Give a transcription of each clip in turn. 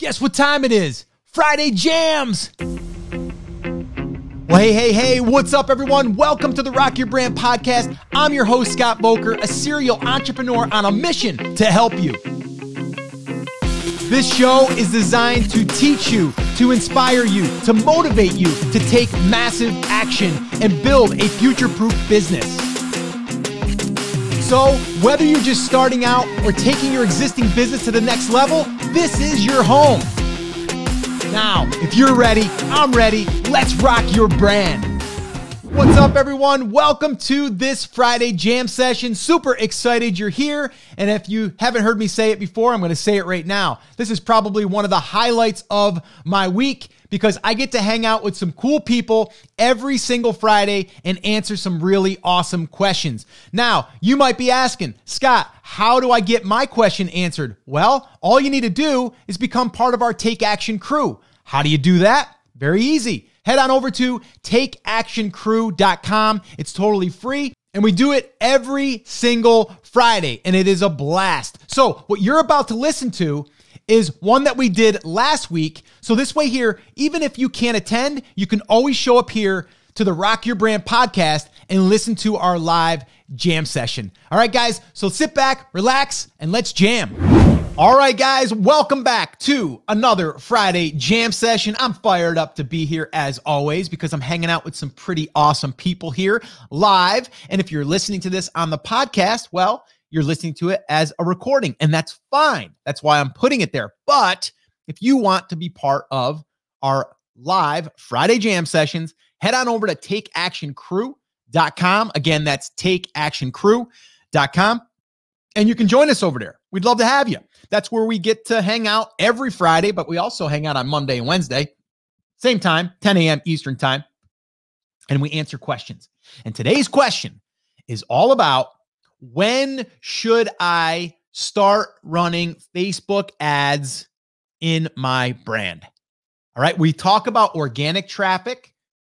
Guess what time it is? Friday Jams! Well, hey, hey, hey, what's up, everyone? Welcome to the Rock Your Brand podcast. I'm your host, Scott Voelker, a serial entrepreneur on a mission to help you. This show is designed to teach you, to inspire you, to motivate you to take massive action and build a future proof business. So, whether you're just starting out or taking your existing business to the next level, this is your home. Now, if you're ready, I'm ready. Let's rock your brand. What's up, everyone? Welcome to this Friday jam session. Super excited you're here. And if you haven't heard me say it before, I'm going to say it right now. This is probably one of the highlights of my week because I get to hang out with some cool people every single Friday and answer some really awesome questions. Now, you might be asking, Scott, how do I get my question answered? Well, all you need to do is become part of our Take Action crew. How do you do that? Very easy. Head on over to takeactioncrew.com. It's totally free. And we do it every single Friday, and it is a blast. So, what you're about to listen to is one that we did last week. So, this way, here, even if you can't attend, you can always show up here to the Rock Your Brand podcast and listen to our live jam session. All right, guys, so sit back, relax, and let's jam. All right, guys, welcome back to another Friday jam session. I'm fired up to be here as always because I'm hanging out with some pretty awesome people here live. And if you're listening to this on the podcast, well, you're listening to it as a recording, and that's fine. That's why I'm putting it there. But if you want to be part of our live Friday jam sessions, head on over to takeactioncrew.com. Again, that's takeactioncrew.com. And you can join us over there. We'd love to have you. That's where we get to hang out every Friday, but we also hang out on Monday and Wednesday, same time, 10 a.m. Eastern time, and we answer questions. And today's question is all about when should I start running Facebook ads in my brand? All right, we talk about organic traffic.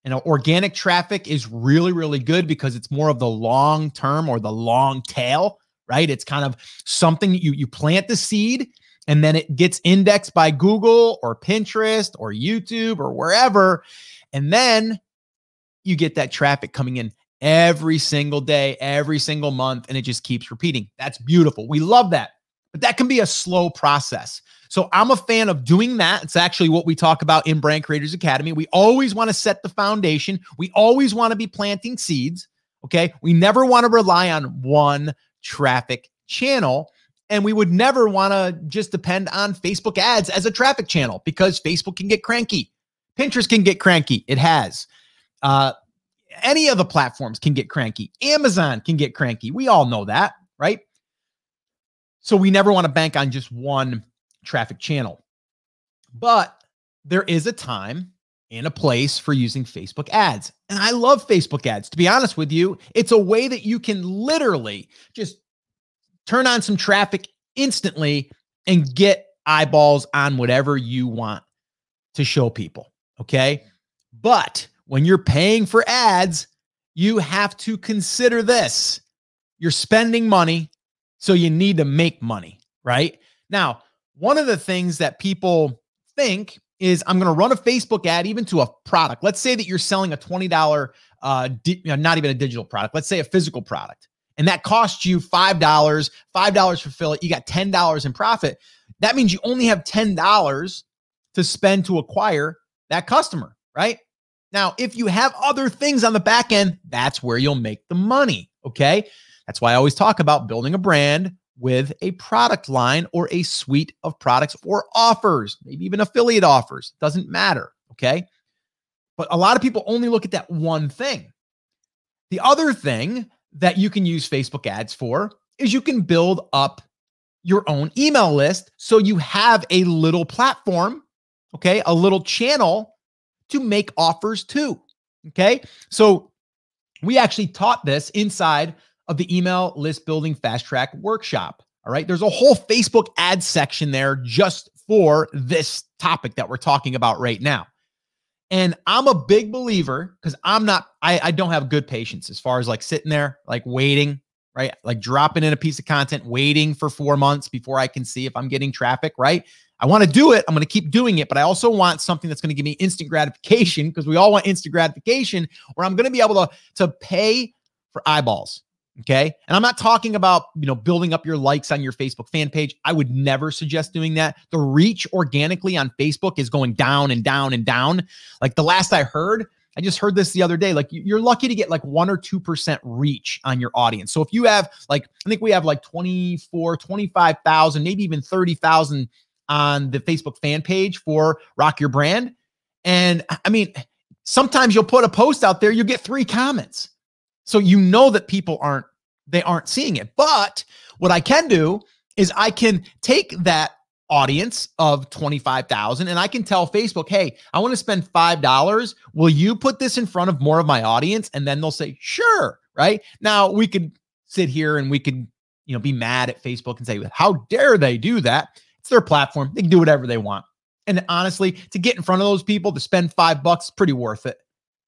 And organic traffic is really, really good because it's more of the long term or the long tail right? It's kind of something you you plant the seed and then it gets indexed by Google or Pinterest or YouTube or wherever and then you get that traffic coming in every single day, every single month and it just keeps repeating. That's beautiful. We love that. But that can be a slow process. So I'm a fan of doing that. It's actually what we talk about in Brand Creators Academy. We always want to set the foundation. We always want to be planting seeds. Okay. We never want to rely on one traffic channel. And we would never want to just depend on Facebook ads as a traffic channel because Facebook can get cranky. Pinterest can get cranky. It has. Uh, any of the platforms can get cranky. Amazon can get cranky. We all know that, right? So we never want to bank on just one traffic channel. But there is a time and a place for using Facebook ads. And I love Facebook ads. To be honest with you, it's a way that you can literally just turn on some traffic instantly and get eyeballs on whatever you want to show people. Okay. But when you're paying for ads, you have to consider this you're spending money, so you need to make money, right? Now, one of the things that people think is I'm going to run a Facebook ad even to a product. Let's say that you're selling a $20, uh, di- not even a digital product. Let's say a physical product. And that costs you $5, $5 for fill it. You got $10 in profit. That means you only have $10 to spend to acquire that customer, right? Now, if you have other things on the back end, that's where you'll make the money. Okay. That's why I always talk about building a brand with a product line or a suite of products or offers, maybe even affiliate offers. Doesn't matter. Okay. But a lot of people only look at that one thing. The other thing that you can use Facebook ads for is you can build up your own email list so you have a little platform, okay, a little channel to make offers to. Okay. So we actually taught this inside of the email list building fast track workshop. All right. There's a whole Facebook ad section there just for this topic that we're talking about right now. And I'm a big believer because I'm not, I, I don't have good patience as far as like sitting there, like waiting, right? Like dropping in a piece of content, waiting for four months before I can see if I'm getting traffic, right? I want to do it. I'm going to keep doing it, but I also want something that's going to give me instant gratification because we all want instant gratification where I'm going to be able to, to pay for eyeballs. Okay. And I'm not talking about, you know, building up your likes on your Facebook fan page. I would never suggest doing that. The reach organically on Facebook is going down and down and down. Like the last I heard, I just heard this the other day. Like you're lucky to get like one or 2% reach on your audience. So if you have like, I think we have like 24, 25,000, maybe even 30,000 on the Facebook fan page for Rock Your Brand. And I mean, sometimes you'll put a post out there, you get three comments. So you know that people aren't they aren't seeing it. But what I can do is I can take that audience of 25,000 and I can tell Facebook, "Hey, I want to spend $5. Will you put this in front of more of my audience?" And then they'll say, "Sure." Right? Now, we could sit here and we could, you know, be mad at Facebook and say, "How dare they do that?" It's their platform. They can do whatever they want. And honestly, to get in front of those people to spend 5 bucks, pretty worth it.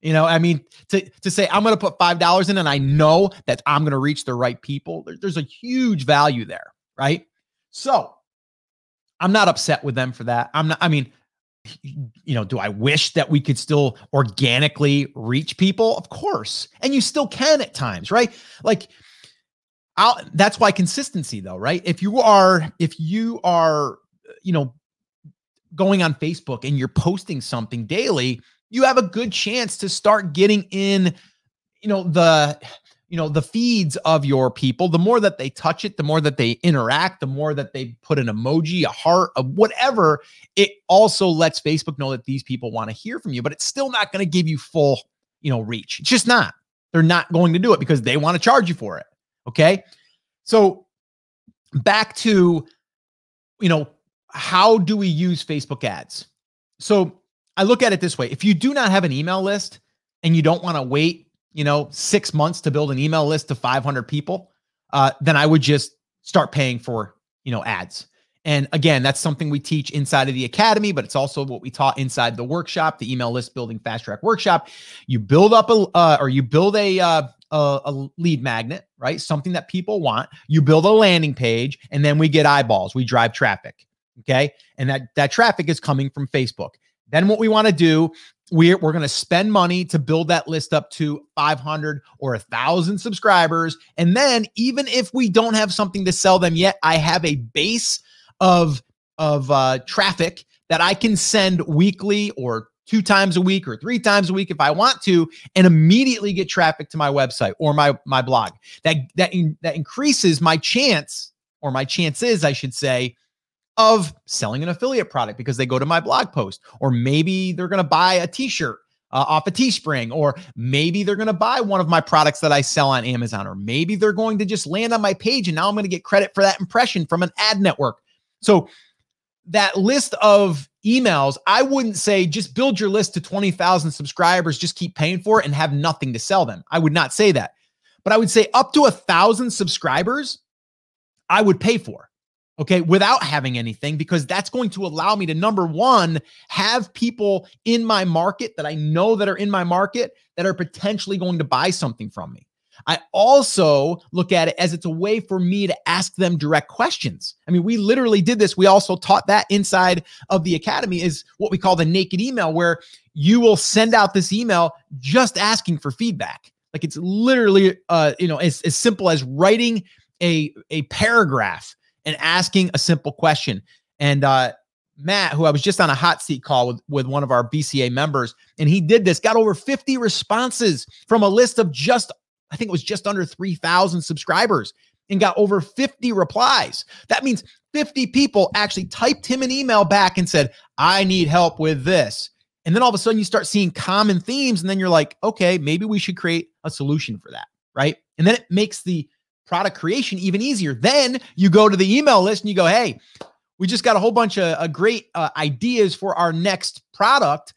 You know, I mean, to to say I'm going to put five dollars in, and I know that I'm going to reach the right people. There, there's a huge value there, right? So, I'm not upset with them for that. I'm not. I mean, you know, do I wish that we could still organically reach people? Of course, and you still can at times, right? Like, I'll. That's why consistency, though, right? If you are, if you are, you know, going on Facebook and you're posting something daily you have a good chance to start getting in, you know, the you know the feeds of your people the more that they touch it the more that they interact the more that they put an emoji a heart a whatever it also lets facebook know that these people want to hear from you but it's still not going to give you full you know reach it's just not they're not going to do it because they want to charge you for it okay? So back to you know how do we use facebook ads? So I look at it this way. If you do not have an email list and you don't want to wait, you know, six months to build an email list to 500 people, uh, then I would just start paying for, you know, ads. And again, that's something we teach inside of the academy, but it's also what we taught inside the workshop, the email list building fast track workshop. You build up a, uh, or you build a, uh, a, lead magnet, right? Something that people want. You build a landing page, and then we get eyeballs. We drive traffic. Okay. And that that traffic is coming from Facebook. Then what we want to do, we're, we're going to spend money to build that list up to 500 or a thousand subscribers. And then even if we don't have something to sell them yet, I have a base of, of uh, traffic that I can send weekly or two times a week or three times a week if I want to, and immediately get traffic to my website or my my blog. That that in, that increases my chance or my chances, I should say, of selling an affiliate product because they go to my blog post, or maybe they're going to buy a t-shirt uh, off a Teespring, or maybe they're going to buy one of my products that I sell on Amazon, or maybe they're going to just land on my page and now I'm going to get credit for that impression from an ad network. So that list of emails, I wouldn't say just build your list to 20,000 subscribers, just keep paying for it and have nothing to sell them. I would not say that. But I would say up to a thousand subscribers, I would pay for okay, without having anything, because that's going to allow me to number one, have people in my market that I know that are in my market that are potentially going to buy something from me. I also look at it as it's a way for me to ask them direct questions. I mean, we literally did this. We also taught that inside of the academy is what we call the naked email, where you will send out this email just asking for feedback. Like it's literally, uh, you know, as, as simple as writing a, a paragraph and asking a simple question. And uh, Matt, who I was just on a hot seat call with, with one of our BCA members, and he did this, got over 50 responses from a list of just, I think it was just under 3,000 subscribers and got over 50 replies. That means 50 people actually typed him an email back and said, I need help with this. And then all of a sudden you start seeing common themes. And then you're like, okay, maybe we should create a solution for that. Right. And then it makes the product creation even easier. Then you go to the email list and you go, hey, we just got a whole bunch of uh, great uh, ideas for our next product.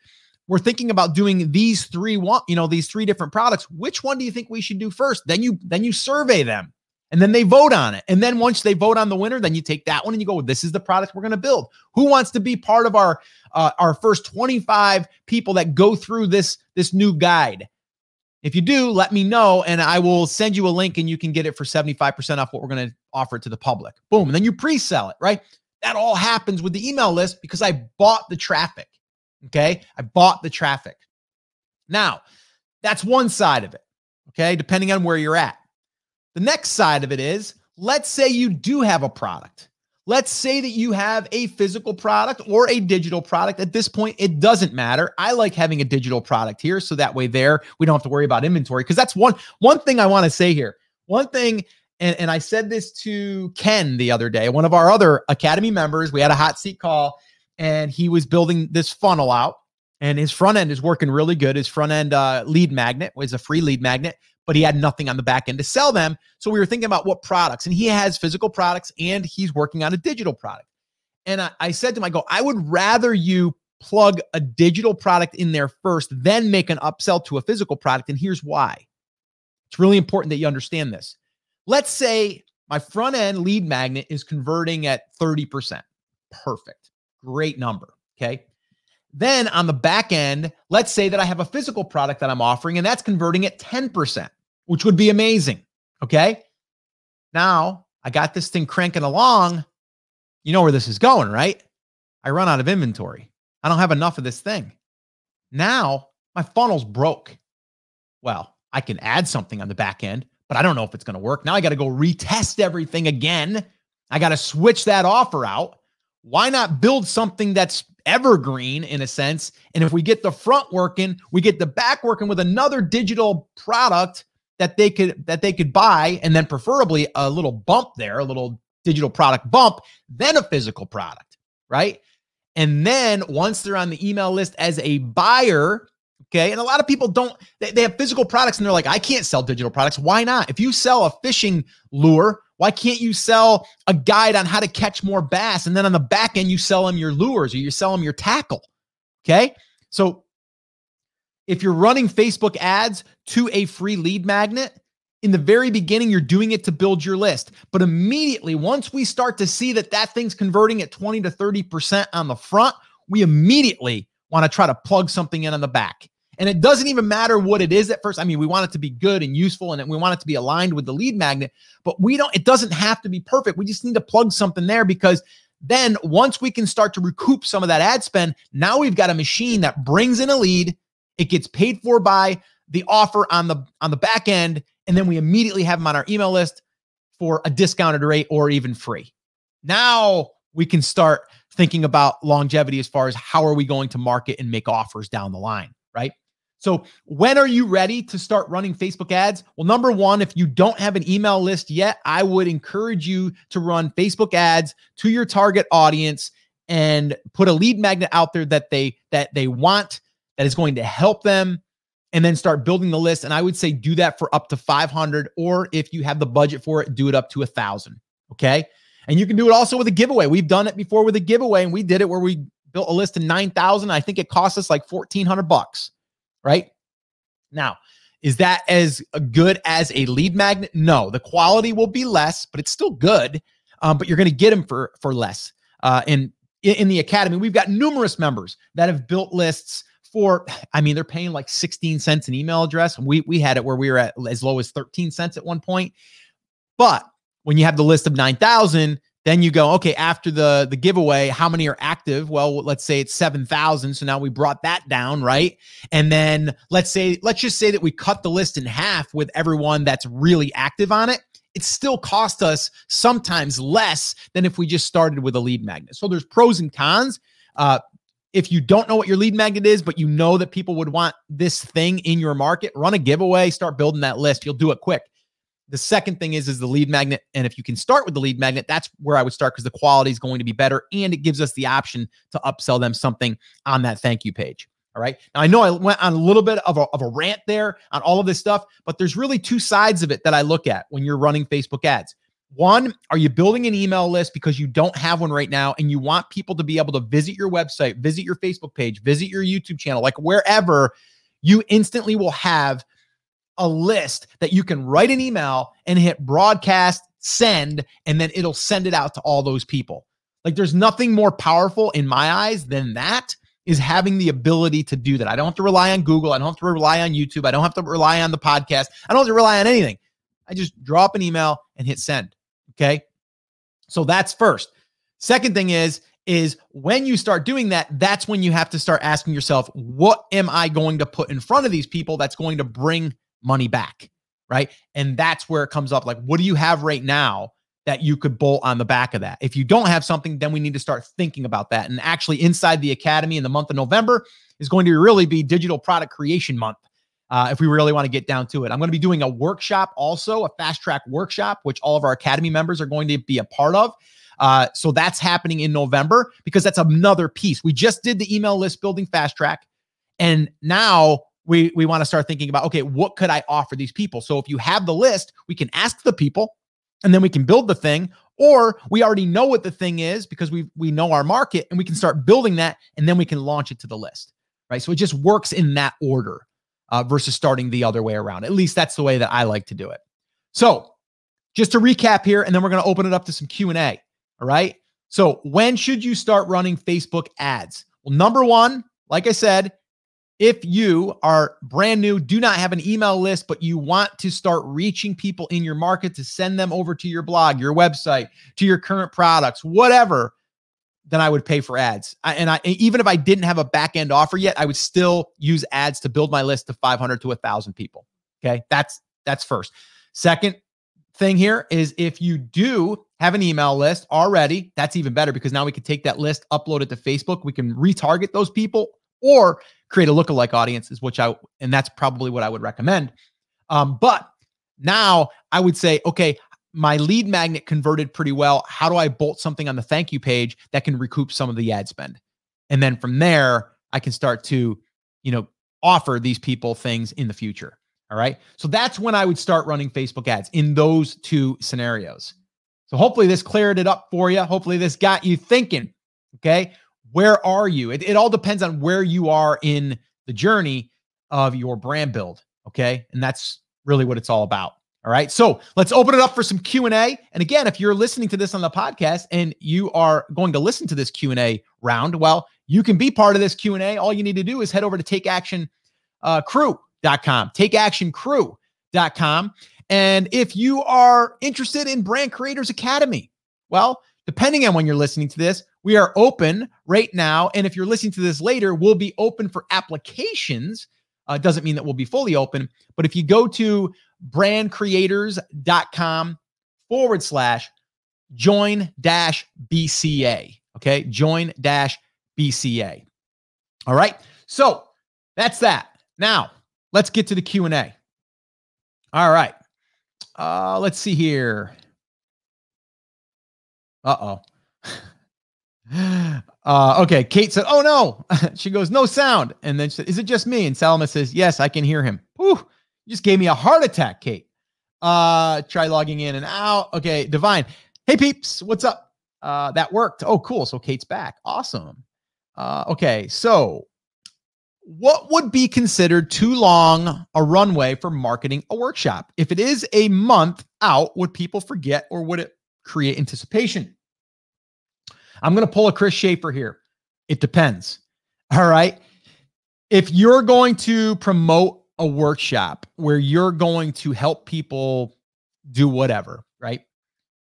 We're thinking about doing these three you know, these three different products. Which one do you think we should do first? Then you then you survey them and then they vote on it. And then once they vote on the winner, then you take that one and you go, this is the product we're going to build. Who wants to be part of our uh, our first 25 people that go through this this new guide? If you do, let me know and I will send you a link and you can get it for 75% off what we're going to offer it to the public. Boom. And then you pre sell it, right? That all happens with the email list because I bought the traffic. Okay. I bought the traffic. Now, that's one side of it. Okay. Depending on where you're at. The next side of it is let's say you do have a product. Let's say that you have a physical product or a digital product. At this point, it doesn't matter. I like having a digital product here so that way there we don't have to worry about inventory because that's one one thing I want to say here. One thing and, and I said this to Ken the other day, one of our other academy members. We had a hot seat call and he was building this funnel out and his front end is working really good. His front end uh, lead magnet was a free lead magnet but he had nothing on the back end to sell them. So we were thinking about what products, and he has physical products and he's working on a digital product. And I, I said to him, I go, I would rather you plug a digital product in there first, then make an upsell to a physical product. And here's why. It's really important that you understand this. Let's say my front end lead magnet is converting at 30%. Perfect. Great number. Okay. Then on the back end, let's say that I have a physical product that I'm offering and that's converting at 10%, which would be amazing. Okay. Now I got this thing cranking along. You know where this is going, right? I run out of inventory. I don't have enough of this thing. Now my funnel's broke. Well, I can add something on the back end, but I don't know if it's going to work. Now I got to go retest everything again. I got to switch that offer out. Why not build something that's evergreen in a sense. And if we get the front working, we get the back working with another digital product that they could that they could buy and then preferably a little bump there, a little digital product bump, then a physical product, right? And then once they're on the email list as a buyer, okay, and a lot of people don't, they, they have physical products and they're like, I can't sell digital products. Why not? If you sell a fishing lure, why can't you sell a guide on how to catch more bass? And then on the back end, you sell them your lures or you sell them your tackle. Okay. So if you're running Facebook ads to a free lead magnet, in the very beginning, you're doing it to build your list. But immediately, once we start to see that that thing's converting at 20 to 30% on the front, we immediately want to try to plug something in on the back. And it doesn't even matter what it is at first. I mean, we want it to be good and useful and we want it to be aligned with the lead magnet, but we don't, it doesn't have to be perfect. We just need to plug something there because then once we can start to recoup some of that ad spend, now we've got a machine that brings in a lead. It gets paid for by the offer on the on the back end, and then we immediately have them on our email list for a discounted rate or even free. Now we can start thinking about longevity as far as how are we going to market and make offers down the line, right? So, when are you ready to start running Facebook ads? Well, number one, if you don't have an email list yet, I would encourage you to run Facebook ads to your target audience and put a lead magnet out there that they that they want that is going to help them and then start building the list. And i would say do that for up to 500 or if you have the budget for it do it up to a thousand okay? And you can do it also with a giveaway. We've done it before with a giveaway and we did it where we built a list of 9000 i think it cost us like 1400 bucks right? Now, is that as good as a lead magnet? No, the quality will be less, but it's still good. Um, but you're going to get them for for less. Uh, and in, in the academy, we've got numerous members that have built lists for. I mean, they're paying like 16 cents an email address. We we had it where we were at as low as 13 cents at one point. But when you have the list of 9,000, then you go, okay, after the the giveaway, how many are active? Well, let's say it's 7,000. So now we brought that down, right? And then let's say let's just say that we cut the list in half with everyone that's really active on it. It still cost us sometimes less than if we just started with a lead magnet. So there's pros and cons. Uh, if you don't know what your lead magnet is, but you know that people would want this thing in your market, run a giveaway, start building that list. You'll do it quick. The second thing is is the lead magnet, and if you can start with the lead magnet, that's where I would start because the quality is going to be better, and it gives us the option to upsell them something on that thank you page. All right. Now I know I went on a little bit of a, of a rant there on all of this stuff, but there's really two sides of it that I look at when you're running Facebook ads. One, are you building an email list because you don't have one right now and you want people to be able to visit your website, visit your Facebook page, visit your YouTube channel, like wherever you instantly will have a list that you can write an email and hit broadcast, send, and then it'll send it out to all those people. Like there's nothing more powerful in my eyes than that. is having the ability to do that. I don't have to rely on Google. I don't have to rely on YouTube. I don't have to rely on the podcast. I don't have to rely on anything. I just drop an email and hit send. Okay. So that's first. Second thing is, is when you start doing that, that's when you have to start asking yourself, what am I going to put in front of these people that's going to bring money back? Right. And that's where it comes up. Like, what do you have right now that you could bolt on the back of that? If you don't have something, then we need to start thinking about that. And actually, inside the academy in the month of November is going to really be digital product creation month. Uh, if we really want to get down to it, I'm going to be doing a workshop also, a fast track workshop, which all of our academy members are going to be a part of. Uh, so that's happening in November because that's another piece. We just did the email list building fast track. And now we, we want to start thinking about, okay, what could I offer these people? So if you have the list, we can ask the people and then we can build the thing or we already know what the thing is because we we know our market and we can start building that and then we can launch it to the list right so it just works in that order uh, versus starting the other way around at least that's the way that i like to do it so just to recap here and then we're going to open it up to some q&a all right. So when should you start running Facebook ads? Well, number one, like I said, if you are brand new, do not have an email list, but you want to start reaching people in your market to send them over to your blog, your website, to your current products, whatever, then I would pay for ads. I, and I even if I didn't have a back end offer yet, I would still use ads to build my list to 500 to 1,000 people. Okay, that's that's first. Second thing here is if you do have an email list already, that's even better because now we can take that list, upload it to Facebook. We can retarget those people or create a lookalike audiences, which I, and that's probably what I would recommend. Um, but now I would say, okay, my lead magnet converted pretty well. How do I bolt something on the thank you page that can recoup some of the ad spend? And then from there, I can start to, you know, offer these people things in the future. All right. So that's when I would start running Facebook ads in those two scenarios. So hopefully this cleared it up for you. Hopefully this got you thinking. Okay. Where are you? It, it all depends on where you are in the journey of your brand build. Okay. And that's really what it's all about. All right. So let's open it up for some Q&A. And again, if you're listening to this on the podcast and you are going to listen to this Q&A round, well, you can be part of this Q&A. All you need to do is head over to takeactioncrew.com, uh, takeactioncrew.com. And if you are interested in Brand Creators Academy, well, depending on when you're listening to this, we are open right now. And if you're listening to this later, we'll be open for applications. Uh, doesn't mean that we'll be fully open, but if you go to brandcreators.com forward slash join dash BCA, okay, join dash BCA. All right. So that's that. Now let's get to the Q&A. All right. Uh, let's see here. Uh oh. Uh, okay. Kate said, Oh no. she goes, No sound. And then she said, Is it just me? And Salma says, Yes, I can hear him. Whew. You just gave me a heart attack, Kate. Uh, try logging in and out. Okay. Divine. Hey, peeps. What's up? Uh, that worked. Oh, cool. So Kate's back. Awesome. Uh, okay. So what would be considered too long a runway for marketing a workshop? If it is a month out, would people forget or would it create anticipation? I'm going to pull a Chris Schaefer here. It depends. All right. If you're going to promote a workshop where you're going to help people do whatever, right?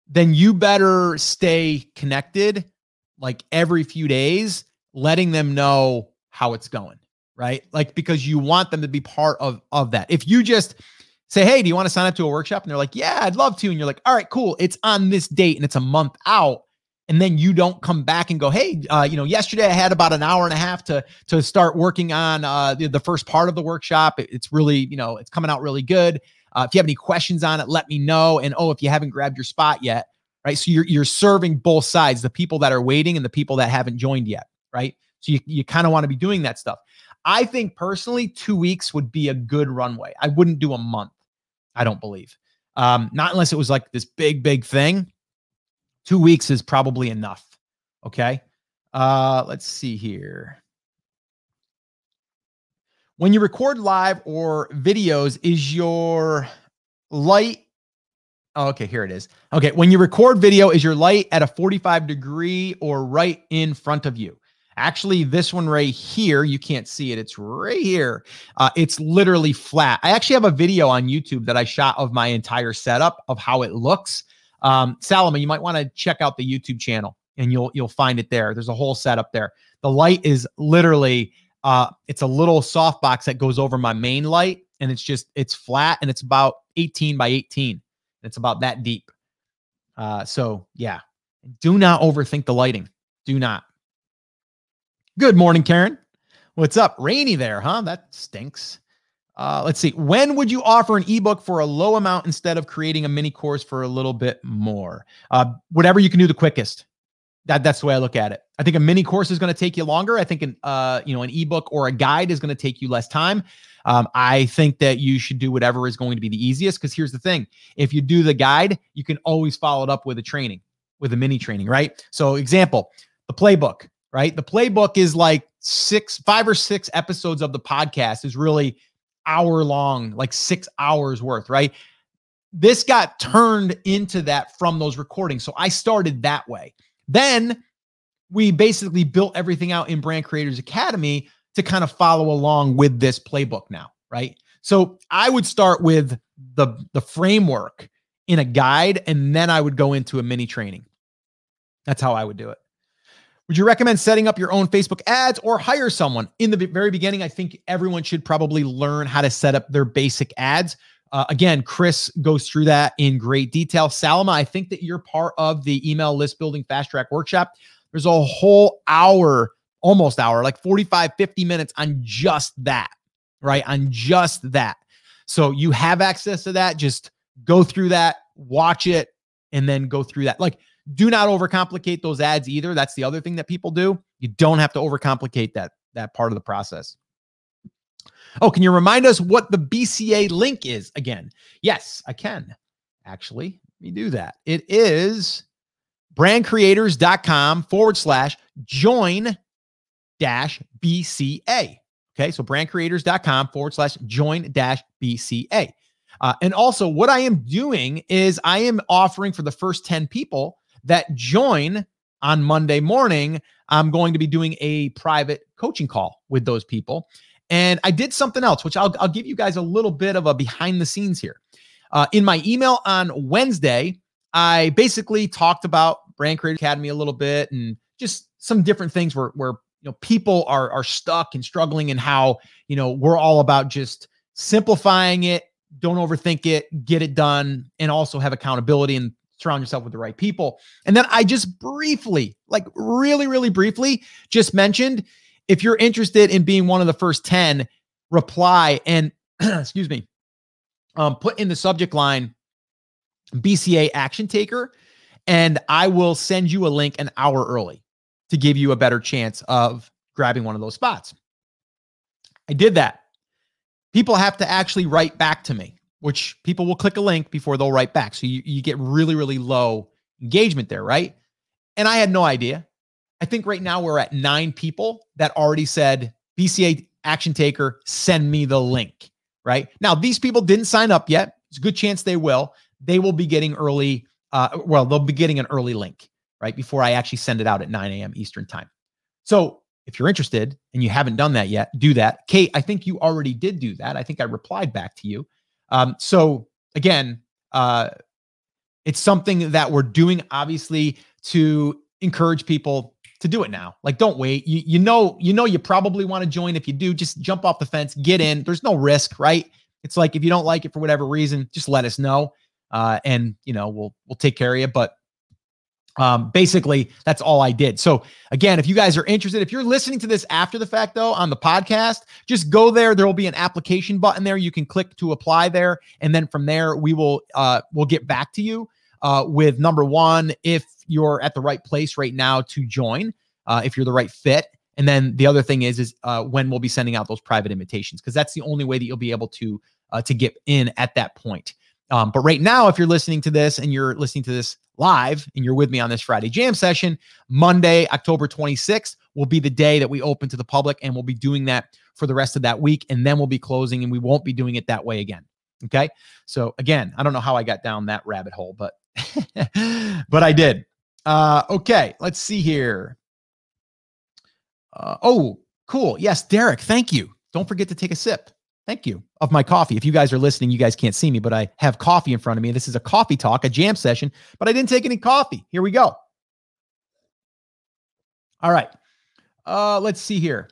Then you better stay connected like every few days, letting them know how it's going right? Like because you want them to be part of of that. If you just say, "Hey, do you want to sign up to a workshop?" and they're like, "Yeah, I'd love to," and you're like, "All right, cool. It's on this date and it's a month out." And then you don't come back and go, "Hey, uh, you know, yesterday I had about an hour and a half to to start working on uh, the, the first part of the workshop. It, it's really, you know, it's coming out really good. Uh, if you have any questions on it, let me know. And oh, if you haven't grabbed your spot yet, right? So you're you're serving both sides, the people that are waiting and the people that haven't joined yet, right? So you, you kind of want to be doing that stuff. I think personally, two weeks would be a good runway. I wouldn't do a month. I don't believe. Um, not unless it was like this big, big thing. Two weeks is probably enough. Okay. Uh, let's see here. When you record live or videos, is your light Oh, okay, here it is. Okay, when you record video, is your light at a 45 degree or right in front of you? Actually, this one right here, you can't see it. It's right here. Uh, it's literally flat. I actually have a video on YouTube that I shot of my entire setup of how it looks. Um, Salomon, you might want to check out the YouTube channel and you'll you'll find it there. There's a whole setup there. The light is literally uh, it's a little softbox that goes over my main light, and it's just it's flat and it's about 18 by 18. It's about that deep. Uh, so yeah, do not overthink the lighting. Do not. Good morning, Karen. What's up? Rainy there, huh? That stinks. Uh, let's see. When would you offer an ebook for a low amount instead of creating a mini course for a little bit more? Uh, whatever you can do the quickest. That that's the way I look at it. I think a mini course is going to take you longer. I think an uh, you know an ebook or a guide is going to take you less time. Um, I think that you should do whatever is going to be the easiest because here's the thing: if you do the guide, you can always follow it up with a training, with a mini training, right? So, example, the playbook right? The playbook is like six, five or six episodes of the podcast is really hour long, like six hours worth, right? This got turned into that from those recordings. So I started that way. Then we basically built everything out in Brand Creators Academy to kind of follow along with this playbook now, right? So I would start with the the framework in a guide and then I would go into a mini training. That's how I would do it. Would you recommend setting up your own Facebook ads or hire someone? In the very beginning, I think everyone should probably learn how to set up their basic ads. Uh, again, Chris goes through that in great detail. Salma, I think that you're part of the email list building fast track workshop. There's a whole hour, almost hour, like 45, 50 minutes on just that, right? On just that. So you have access to that. Just go through that, watch it, and then go through that. Like, do not overcomplicate those ads either. That's the other thing that people do. You don't have to overcomplicate that that part of the process. Oh, can you remind us what the BCA link is again? Yes, I can. Actually, let me do that. It is brandcreators.com forward slash join dash BCA. Okay, so brandcreators.com forward slash join dash BCA. Uh, and also, what I am doing is I am offering for the first 10 people that join on Monday morning, I'm going to be doing a private coaching call with those people. And I did something else, which I'll, I'll give you guys a little bit of a behind the scenes here. Uh, in my email on Wednesday, I basically talked about Brand Creator Academy a little bit and just some different things where, where you know people are are stuck and struggling and how you know we're all about just simplifying it don't overthink it get it done and also have accountability and surround yourself with the right people. And then I just briefly, like really, really briefly, just mentioned if you're interested in being one of the first 10, reply and excuse me, um, put in the subject line BCA action taker, and I will send you a link an hour early to give you a better chance of grabbing one of those spots. I did that. People have to actually write back to me which people will click a link before they'll write back. So you, you get really, really low engagement there, right? And I had no idea. I think right now we're at nine people that already said, BCA action taker, send me the link, right? Now, these people didn't sign up yet. It's a good chance they will. They will be getting early, uh, well, they'll be getting an early link, right? Before I actually send it out at 9 a.m. Eastern time. So if you're interested and you haven't done that yet, do that. Kate, I think you already did do that. I think I replied back to you. Um, so again, uh, it's something that we're doing obviously to encourage people to do it now. Like, don't wait. You you know you know you probably want to join. If you do, just jump off the fence, get in. There's no risk, right? It's like if you don't like it for whatever reason, just let us know, uh, and you know we'll we'll take care of you. But um, basically, that's all I did. So, again, if you guys are interested, if you're listening to this after the fact, though, on the podcast, just go there. There will be an application button there. You can click to apply there, and then from there, we will uh, we'll get back to you uh, with number one if you're at the right place right now to join, uh, if you're the right fit, and then the other thing is is uh, when we'll be sending out those private invitations because that's the only way that you'll be able to uh, to get in at that point. Um, but right now, if you're listening to this and you're listening to this live and you're with me on this Friday jam session, Monday, October 26th will be the day that we open to the public and we'll be doing that for the rest of that week. And then we'll be closing and we won't be doing it that way again. Okay. So again, I don't know how I got down that rabbit hole, but but I did. Uh, okay, let's see here. Uh, oh, cool. Yes, Derek, thank you. Don't forget to take a sip. Thank you of my coffee. If you guys are listening, you guys can't see me, but I have coffee in front of me. This is a coffee talk, a jam session, but I didn't take any coffee. Here we go. All right. Uh, let's see here.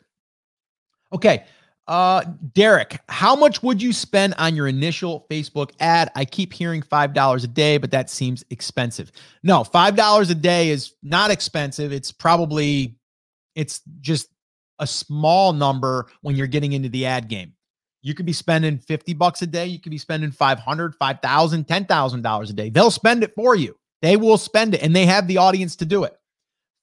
Okay. Uh, Derek, how much would you spend on your initial Facebook ad? I keep hearing $5 a day, but that seems expensive. No, $5 a day is not expensive. It's probably, it's just a small number when you're getting into the ad game. You could be spending 50 bucks a day. You could be spending 500, 5,000, $10,000 a day. They'll spend it for you. They will spend it and they have the audience to do it.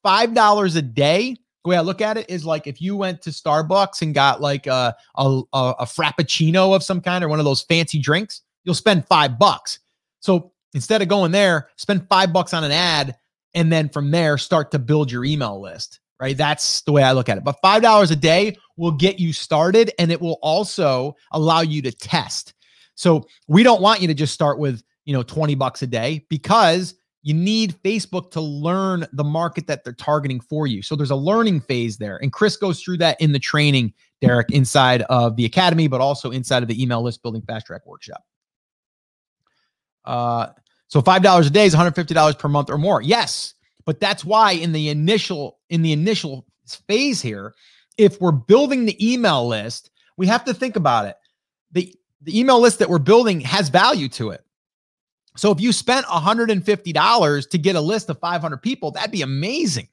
$5 a day the way I look at it is like if you went to Starbucks and got like a, a, a frappuccino of some kind or one of those fancy drinks, you'll spend five bucks. So instead of going there, spend five bucks on an ad, and then from there start to build your email list. Right, that's the way I look at it. But five dollars a day will get you started, and it will also allow you to test. So we don't want you to just start with you know 20 bucks a day because you need Facebook to learn the market that they're targeting for you. So there's a learning phase there. And Chris goes through that in the training, Derek, inside of the academy, but also inside of the email list building fast track workshop. Uh, so $5 a day is $150 per month or more. Yes. But that's why in the initial, in the initial phase here, if we're building the email list, we have to think about it. The, the email list that we're building has value to it. So if you spent $150 to get a list of 500 people, that'd be amazing.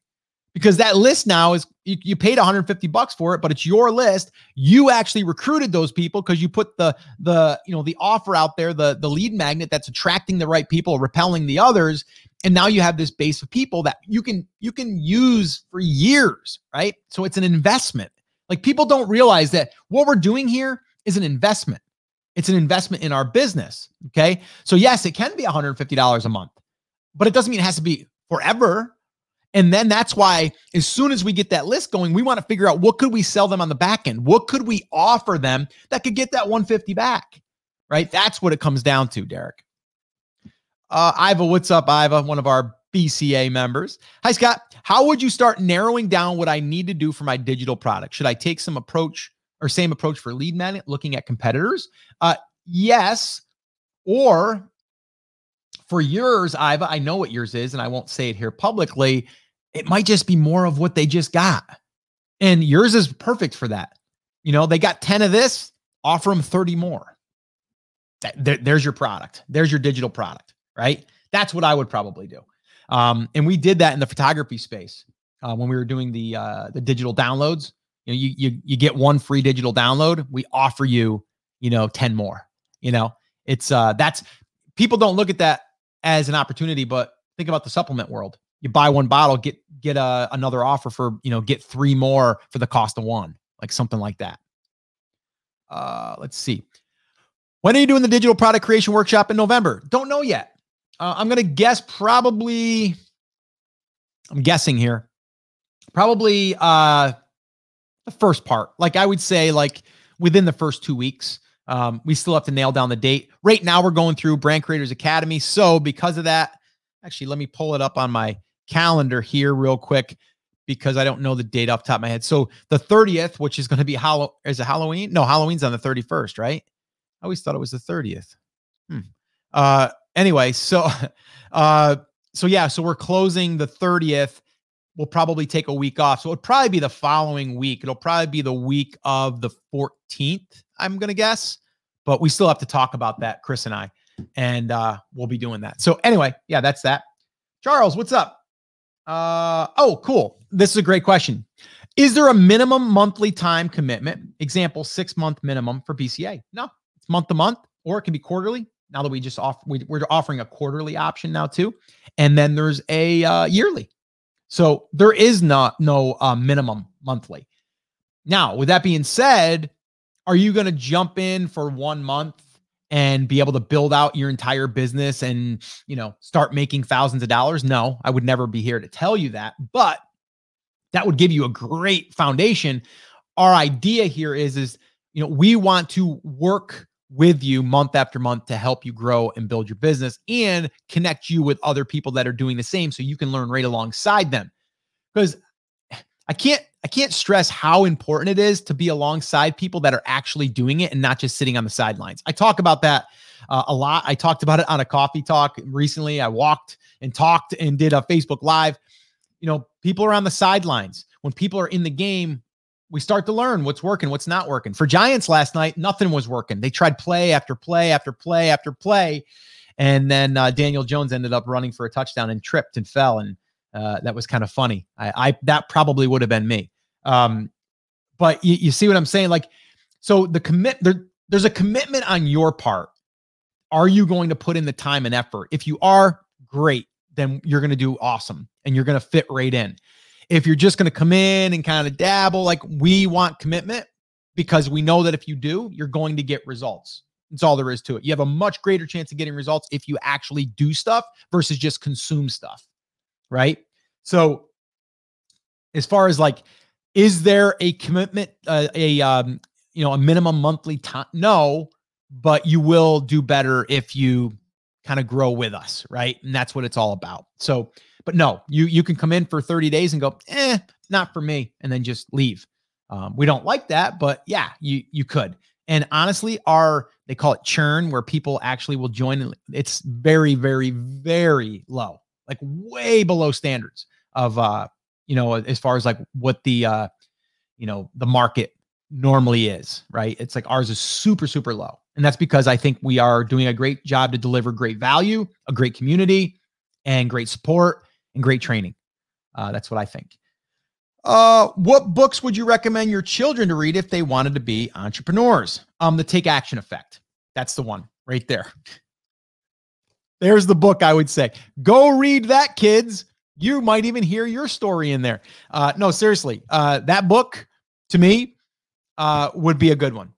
Because that list now is you, you paid 150 bucks for it, but it's your list. You actually recruited those people because you put the the you know the offer out there, the the lead magnet that's attracting the right people, repelling the others, and now you have this base of people that you can you can use for years, right? So it's an investment. Like people don't realize that what we're doing here is an investment. It's an investment in our business. Okay. So, yes, it can be $150 a month, but it doesn't mean it has to be forever. And then that's why, as soon as we get that list going, we want to figure out what could we sell them on the back end? What could we offer them that could get that 150 back? Right. That's what it comes down to, Derek. Uh, Iva, what's up, Iva? One of our BCA members. Hi, Scott. How would you start narrowing down what I need to do for my digital product? Should I take some approach or same approach for lead magnet, looking at competitors? Uh, yes. Or for yours, Iva, I know what yours is, and I won't say it here publicly. It might just be more of what they just got. And yours is perfect for that. You know, they got 10 of this, offer them 30 more. There, there's your product. There's your digital product, right? That's what I would probably do. Um, and we did that in the photography space uh, when we were doing the uh, the digital downloads you know, you you you get one free digital download, we offer you, you know, 10 more. You know, it's uh that's people don't look at that as an opportunity, but think about the supplement world. You buy one bottle, get get a, uh, another offer for, you know, get three more for the cost of one, like something like that. Uh let's see. When are you doing the digital product creation workshop in November? Don't know yet. Uh, I'm to guess probably I'm guessing here. Probably uh the first part. Like I would say, like within the first two weeks. Um, we still have to nail down the date. Right now, we're going through Brand Creators Academy. So, because of that, actually, let me pull it up on my calendar here real quick because I don't know the date off the top of my head. So, the 30th, which is going to be Halloween, is it Halloween? No, Halloween's on the 31st, right? I always thought it was the 30th. Hmm. Uh, anyway, so, uh, so yeah, so we're closing the 30th will probably take a week off. So it'll probably be the following week. It'll probably be the week of the 14th, I'm going to guess. But we still have to talk about that, Chris and I. And uh, we'll be doing that. So anyway, yeah, that's that. Charles, what's up? Uh, oh, cool. This is a great question. Is there a minimum monthly time commitment? Example, six month minimum for BCA? No, it's month to month, or it can be quarterly. Now that we just offer, we, are offering a quarterly option now too, and then there's a uh, yearly. So there is not no uh, minimum monthly. Now, with that being said, are you going to jump in for one month and be able to build out your entire business and you know start making thousands of dollars? No, I would never be here to tell you that, but that would give you a great foundation. Our idea here is is you know we want to work with you month after month to help you grow and build your business and connect you with other people that are doing the same so you can learn right alongside them. Because I can't I can't stress how important it is to be alongside people that are actually doing it and not just sitting on the sidelines. I talk about that uh, a lot. I talked about it on a coffee talk recently. I walked and talked and did a Facebook live. You know, people are on the sidelines. When people are in the game, we start to learn what's working, what's not working. For Giants last night, nothing was working. They tried play after play after play after play. And then uh, Daniel Jones ended up running for a touchdown and tripped and fell. And uh, that was kind of funny. I, I, that probably would have been me. Um, but you, you see what I'm saying? Like, so the commit there, there's a commitment on your part. Are you going to put in the time and effort? If you are, great. Then you're going to do awesome and you're going to fit right in. If you're just going to come in and kind of dabble, like we want commitment because we know that if you do, you're going to get results. That's all there is to it. You have a much greater chance of getting results if you actually do stuff versus just consume stuff. Right. So, as far as like, is there a commitment, uh, a, um, you know, a minimum monthly time? No, but you will do better if you kind of grow with us. Right. And that's what it's all about. So, but no, you you can come in for 30 days and go, eh, not for me, and then just leave. Um, we don't like that, but yeah, you you could. And honestly, our they call it churn, where people actually will join. It's very, very, very low, like way below standards of uh, you know, as far as like what the uh, you know, the market normally is, right? It's like ours is super, super low. And that's because I think we are doing a great job to deliver great value, a great community, and great support and great training. Uh, that's what I think. Uh, what books would you recommend your children to read if they wanted to be entrepreneurs? Um, the Take Action Effect. That's the one right there. There's the book I would say. Go read that, kids. You might even hear your story in there. Uh, no, seriously, uh, that book to me uh, would be a good one.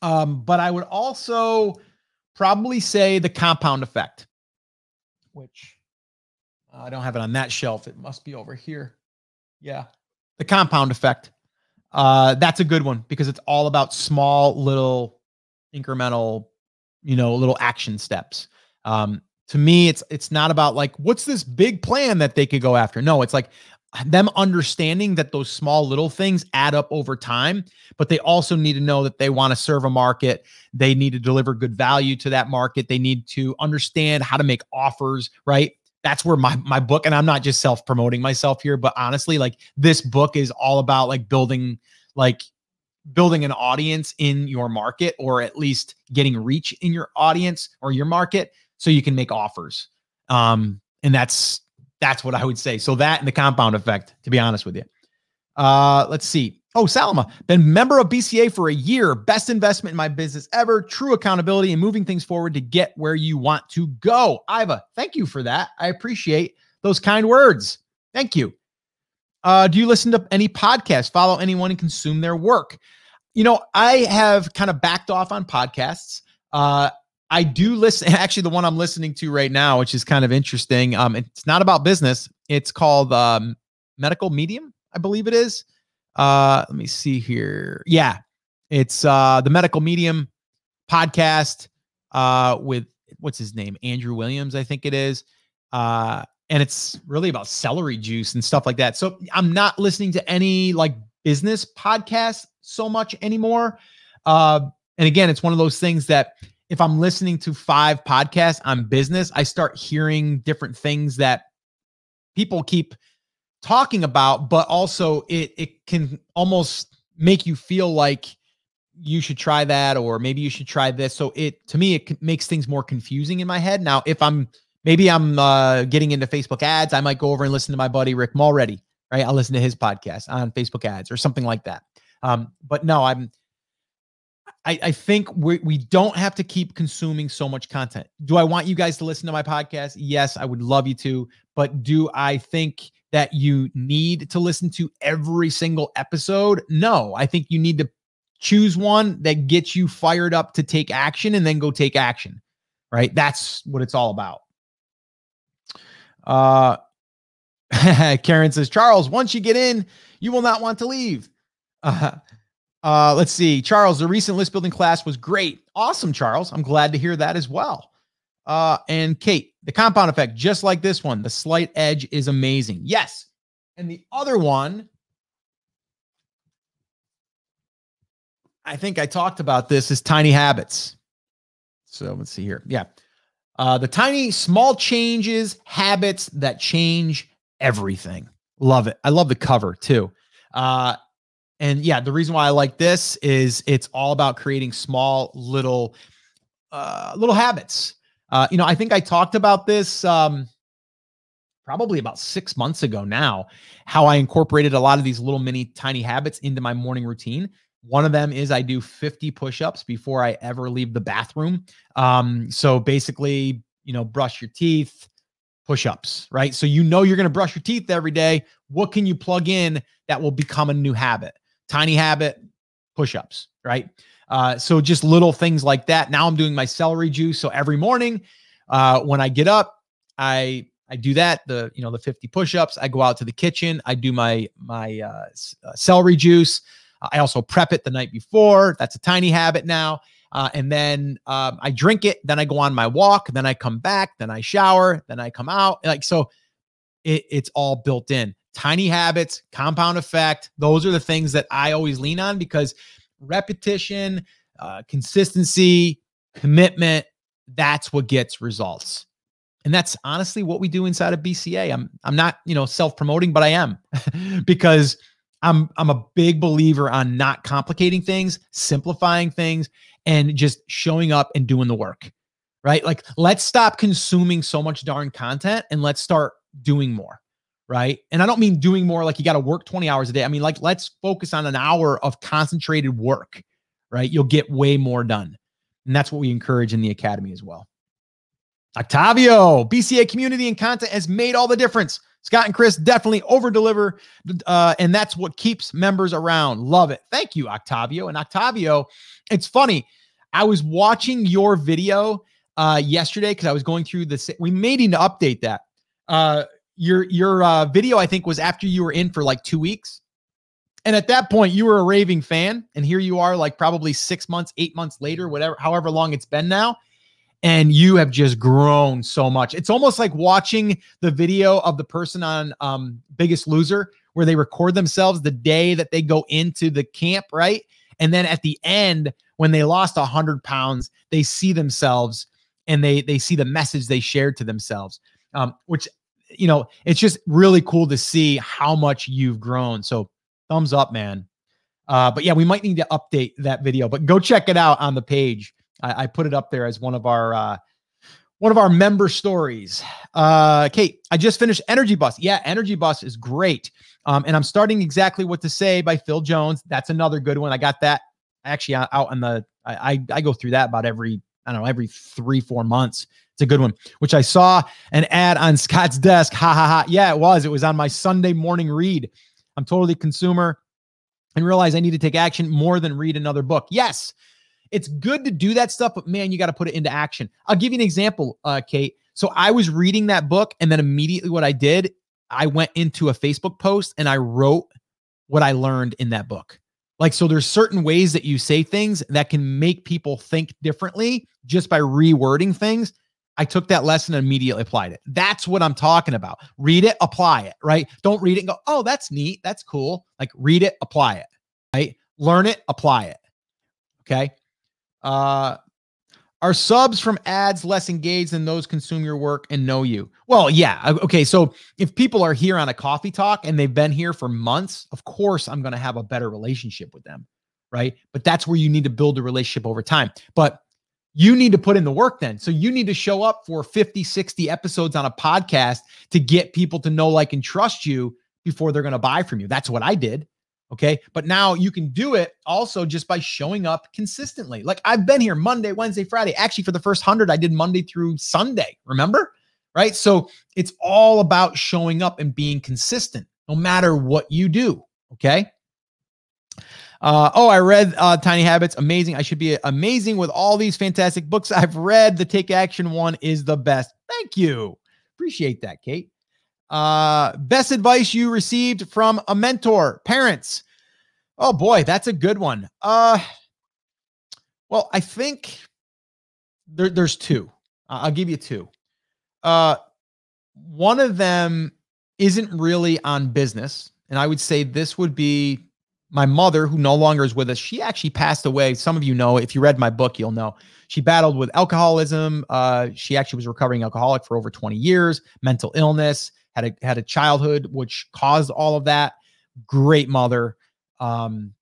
Um, but I would also probably say the Compound Effect, which I don't have it on that shelf. It must be over here. Yeah. The compound effect. Uh, that's a good one because it's all about small little incremental, you know, little action steps. Um, to me, it's it's not about like what's this big plan that they could go after. No, it's like them understanding that those small little things add up over time, but they also need to know that they want to serve a market. They need to deliver good value to that market. They need to understand how to make offers, right? That's where my my book and I'm not just self promoting myself here, but honestly, like this book is all about like building like building an audience in your market or at least getting reach in your audience or your market so you can make offers. Um and that's that's what I would say. So that and the compound effect to be honest with you. Uh let's see. Oh, Salama, been member of BCA for a year. Best investment in my business ever. True accountability and moving things forward to get where you want to go. Iva, thank you for that. I appreciate those kind words. Thank you. Uh, do you listen to any podcasts? Follow anyone and consume their work? You know, I have kind of backed off on podcasts. Uh, I do listen. Actually, the one I'm listening to right now, which is kind of interesting. Um, it's not about business. It's called um, Medical Medium, I believe it is. Uh, let me see here. Yeah, it's uh the Medical Medium podcast uh with what's his name? Andrew Williams, I think it is. Uh and it's really about celery juice and stuff like that. So I'm not listening to any like business podcasts so much anymore. Uh and again, it's one of those things that if I'm listening to five podcasts on business, I start hearing different things that people keep talking about, but also it it can almost make you feel like you should try that or maybe you should try this. So it to me it makes things more confusing in my head. Now, if I'm maybe I'm uh, getting into Facebook ads, I might go over and listen to my buddy Rick Mulready. Right, I'll listen to his podcast on Facebook ads or something like that. Um, but no, I'm. I, I think we we don't have to keep consuming so much content. Do I want you guys to listen to my podcast? Yes, I would love you to. But do I think that you need to listen to every single episode. No, I think you need to choose one that gets you fired up to take action and then go take action. Right? That's what it's all about. Uh Karen says, Charles, once you get in, you will not want to leave. Uh, uh, let's see. Charles, the recent list building class was great. Awesome, Charles. I'm glad to hear that as well. Uh, and Kate, the compound effect, just like this one, the slight edge is amazing. Yes. And the other one, I think I talked about this, is tiny habits. So let's see here. Yeah. Uh, the tiny, small changes, habits that change everything. Love it. I love the cover too. Uh, and yeah, the reason why I like this is it's all about creating small little uh, little habits uh, you know, I think I talked about this um, probably about six months ago now, how I incorporated a lot of these little mini tiny habits into my morning routine. One of them is I do 50 push-ups before I ever leave the bathroom. Um, so basically, you know, brush your teeth, push-ups, right? So you know you're going to brush your teeth every day. What can you plug in that will become a new habit? Tiny habit, push-ups, right? Uh, so just little things like that. Now I'm doing my celery juice. So every morning, uh, when I get up, I I do that. The you know the 50 push-ups. I go out to the kitchen. I do my my uh, uh celery juice. I also prep it the night before. That's a tiny habit now. Uh, and then um, I drink it. Then I go on my walk. Then I come back. Then I shower. Then I come out. Like so, it, it's all built in. Tiny habits, compound effect. Those are the things that I always lean on because repetition, uh, consistency, commitment. That's what gets results. And that's honestly what we do inside of BCA. I'm I'm not, you know, self-promoting, but I am because I'm I'm a big believer on not complicating things, simplifying things, and just showing up and doing the work. Right? Like let's stop consuming so much darn content and let's start doing more. Right. And I don't mean doing more like you got to work 20 hours a day. I mean, like, let's focus on an hour of concentrated work. Right. You'll get way more done. And that's what we encourage in the academy as well. Octavio, BCA community and content has made all the difference. Scott and Chris definitely over deliver, uh, and that's what keeps members around. Love it. Thank you, Octavio. And Octavio, it's funny. I was watching your video uh, yesterday because I was going through this. We may need to update that. Uh, your your uh, video, I think, was after you were in for like two weeks. And at that point, you were a raving fan. And here you are, like probably six months, eight months later, whatever, however long it's been now and you have just grown so much. It's almost like watching the video of the person on um, Biggest Loser where they record themselves the day that they go into the camp, right? And then at the end, when they lost a hundred pounds, they see themselves and they they see the message they shared to themselves, um, which you know it's just really cool to see how much you've grown. So thumbs up, man. Uh, but yeah, we might need to update that video, but go check it out on the page. I, I put it up there as one of our uh, one of our member stories. Uh, Kate, I just finished Energy Bus. Yeah, Energy Bus is great. Um, and I'm starting exactly what to say by Phil Jones. That's another good one. I got that actually out on the. I, I, I go through that about every I don't know every three four months. It's a good one, which I saw an ad on Scott's desk. Ha ha ha. Yeah, it was. It was on my Sunday morning read. I'm totally consumer and realize I need to take action more than read another book. Yes, it's good to do that stuff, but man, you got to put it into action. I'll give you an example, uh, Kate. So I was reading that book, and then immediately what I did, I went into a Facebook post and I wrote what I learned in that book. Like, so there's certain ways that you say things that can make people think differently just by rewording things. I took that lesson and immediately applied it. That's what I'm talking about. Read it, apply it, right? Don't read it and go, oh, that's neat. That's cool. Like, read it, apply it, right? Learn it, apply it. Okay. Uh, are subs from ads less engaged than those consume your work and know you? Well, yeah. Uh, okay. So if people are here on a coffee talk and they've been here for months, of course I'm going to have a better relationship with them. Right. But that's where you need to build a relationship over time. But you need to put in the work then. So you need to show up for 50, 60 episodes on a podcast to get people to know, like, and trust you before they're going to buy from you. That's what I did. Okay. But now you can do it also just by showing up consistently. Like I've been here Monday, Wednesday, Friday. Actually, for the first hundred, I did Monday through Sunday. Remember? Right. So it's all about showing up and being consistent no matter what you do. Okay. Uh, oh, I read uh, Tiny Habits. Amazing. I should be amazing with all these fantastic books I've read. The Take Action one is the best. Thank you. Appreciate that, Kate. Uh, best advice you received from a mentor, parents. Oh boy, that's a good one. Uh, well, I think there, there's two. I'll give you two. Uh, one of them isn't really on business, and I would say this would be my mother, who no longer is with us, she actually passed away. Some of you know, if you read my book, you'll know. She battled with alcoholism. Uh, she actually was recovering alcoholic for over 20 years, mental illness, had a had a childhood which caused all of that. Great mother. Um,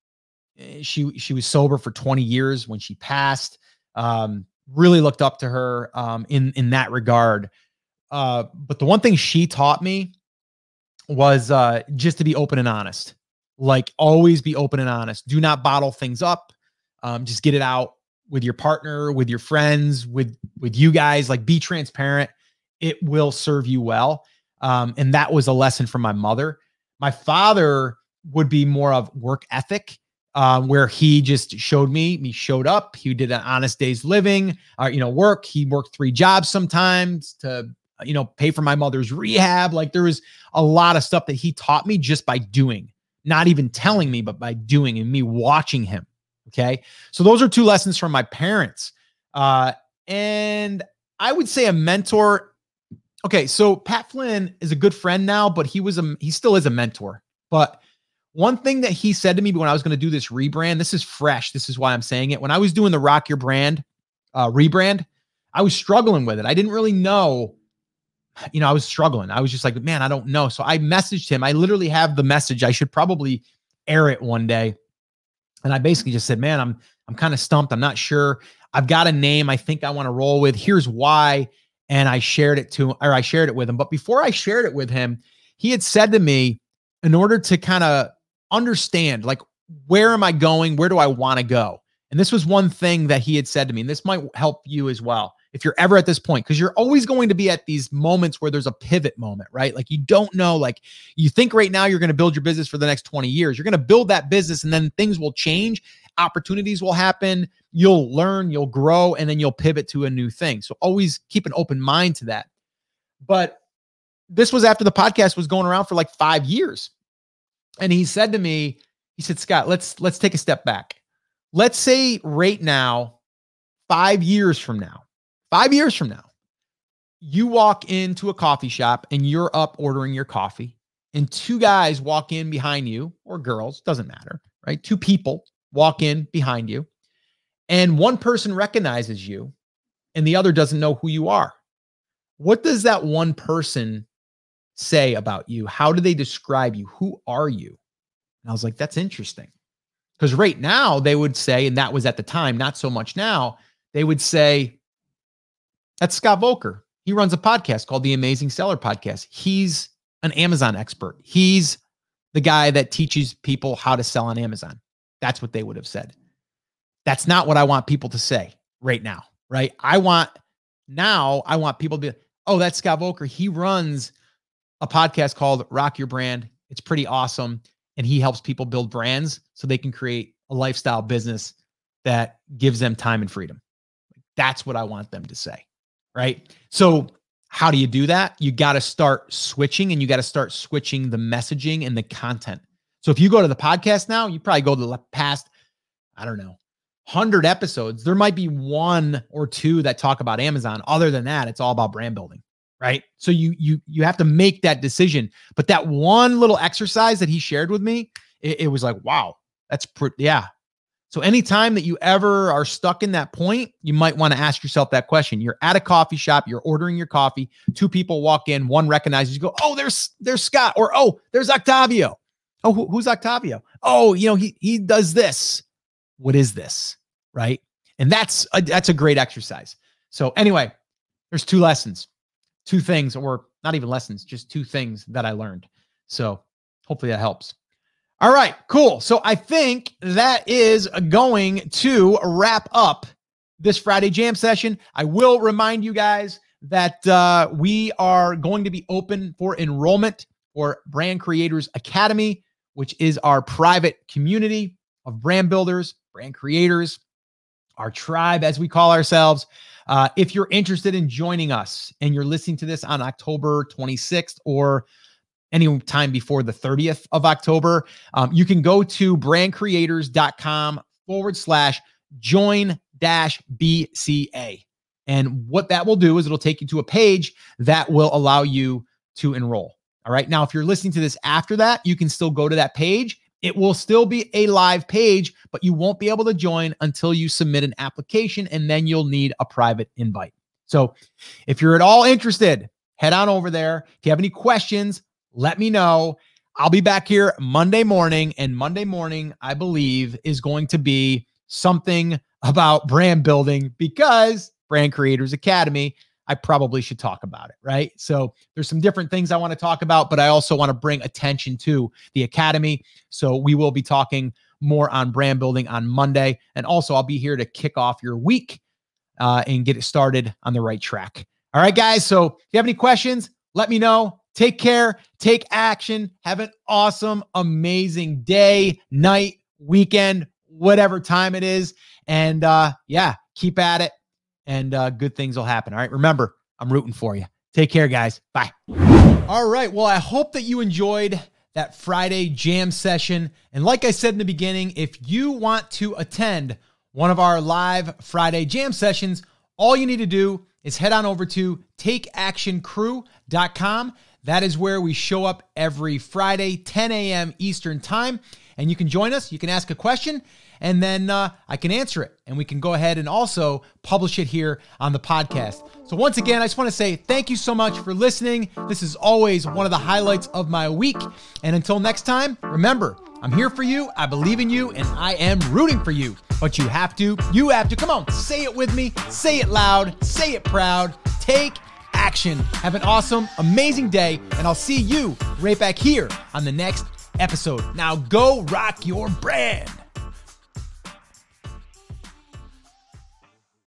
she she was sober for 20 years when she passed. Um, really looked up to her um, in in that regard. Uh, but the one thing she taught me was uh, just to be open and honest. Like always be open and honest. Do not bottle things up. Um, just get it out with your partner, with your friends, with with you guys. Like be transparent. It will serve you well. Um, and that was a lesson from my mother. My father would be more of work ethic. Um, where he just showed me, he showed up, he did an honest day's living, uh, you know, work. He worked three jobs sometimes to you know, pay for my mother's rehab. Like there was a lot of stuff that he taught me just by doing, not even telling me, but by doing and me watching him. Okay. So those are two lessons from my parents. Uh, and I would say a mentor. Okay. So Pat Flynn is a good friend now, but he was a, he still is a mentor. But one thing that he said to me when I was going to do this rebrand, this is fresh. This is why I'm saying it. When I was doing the Rock Your Brand uh, rebrand, I was struggling with it. I didn't really know you know, I was struggling. I was just like, man, I don't know. So I messaged him. I literally have the message. I should probably air it one day. And I basically just said, man, I'm I'm kind of stumped. I'm not sure. I've got a name I think I want to roll with. Here's why. And I shared it to or I shared it with him. But before I shared it with him, he had said to me, in order to kind of understand, like, where am I going? Where do I want to go? And this was one thing that he had said to me, and this might help you as well if you're ever at this point, because you're always going to be at these moments where there's a pivot moment, right? Like you don't know, like you think right now you're going to build your business for the next 20 years. You're going to build that business and then things will change, opportunities will happen, you'll learn, you'll grow, and then you'll pivot to a new thing. So always keep an open mind to that. But this was after the podcast was going around for like five years. And he said to me, he said, Scott, let's let's take a step back. Let's say right now, five years from now, Five years from now, you walk into a coffee shop and you're up ordering your coffee, and two guys walk in behind you, or girls, doesn't matter, right? Two people walk in behind you, and one person recognizes you and the other doesn't know who you are. What does that one person say about you? How do they describe you? Who are you? And I was like, that's interesting. Because right now they would say, and that was at the time, not so much now, they would say, that's Scott Voelker. He runs a podcast called the Amazing Seller Podcast. He's an Amazon expert. He's the guy that teaches people how to sell on Amazon. That's what they would have said. That's not what I want people to say right now, right? I want now, I want people to be, oh, that's Scott Voelker. He runs a podcast called Rock Your Brand. It's pretty awesome. And he helps people build brands so they can create a lifestyle business that gives them time and freedom. That's what I want them to say right? So, how do you do that? You got to start switching and you got to start switching the messaging and the content. So, if you go to the podcast now, you probably go to the past, I don't know, 100 episodes. There might be one or two that talk about Amazon. Other than that, it's all about brand building right so you you you have to make that decision but that one little exercise that he shared with me it, it was like wow that's pretty yeah so anytime that you ever are stuck in that point, you might want to ask yourself that question. You're at a coffee shop, you're ordering your coffee, two people walk in, one recognizes you go, "Oh, there's there's Scott," or "Oh, there's Octavio." Oh, who, who's Octavio? Oh, you know, he he does this. What is this? Right? And that's a, that's a great exercise. So anyway, there's two lessons, two things or not even lessons, just two things that I learned. So hopefully that helps. All right, cool. So I think that is going to wrap up this Friday jam session. I will remind you guys that uh, we are going to be open for enrollment for Brand Creators Academy, which is our private community of brand builders, brand creators, our tribe, as we call ourselves. Uh, if you're interested in joining us and you're listening to this on October 26th or any time before the 30th of October. Um, you can go to brandcreators.com forward slash join dash BCA. And what that will do is it'll take you to a page that will allow you to enroll. All right. Now, if you're listening to this after that, you can still go to that page It will still be a live page, but you won't be able to join until you submit an application and then you'll need a private invite. So if you're at all interested, head on over there. If you have any questions, let me know. I'll be back here Monday morning, and Monday morning, I believe, is going to be something about brand building because Brand Creators Academy, I probably should talk about it, right? So there's some different things I want to talk about, but I also want to bring attention to the Academy. So we will be talking more on brand building on Monday. And also, I'll be here to kick off your week uh, and get it started on the right track. All right, guys. So if you have any questions, let me know. Take care, take action. Have an awesome, amazing day, night, weekend, whatever time it is. And uh, yeah, keep at it and uh, good things will happen. All right. Remember, I'm rooting for you. Take care, guys. Bye. All right. Well, I hope that you enjoyed that Friday jam session. And like I said in the beginning, if you want to attend one of our live Friday jam sessions, all you need to do is head on over to takeactioncrew.com. That is where we show up every Friday, 10 a.m. Eastern Time. And you can join us. You can ask a question, and then uh, I can answer it. And we can go ahead and also publish it here on the podcast. So, once again, I just want to say thank you so much for listening. This is always one of the highlights of my week. And until next time, remember, I'm here for you. I believe in you, and I am rooting for you. But you have to, you have to, come on, say it with me, say it loud, say it proud, take action. Have an awesome, amazing day, and I'll see you right back here on the next episode. Now go rock your brand.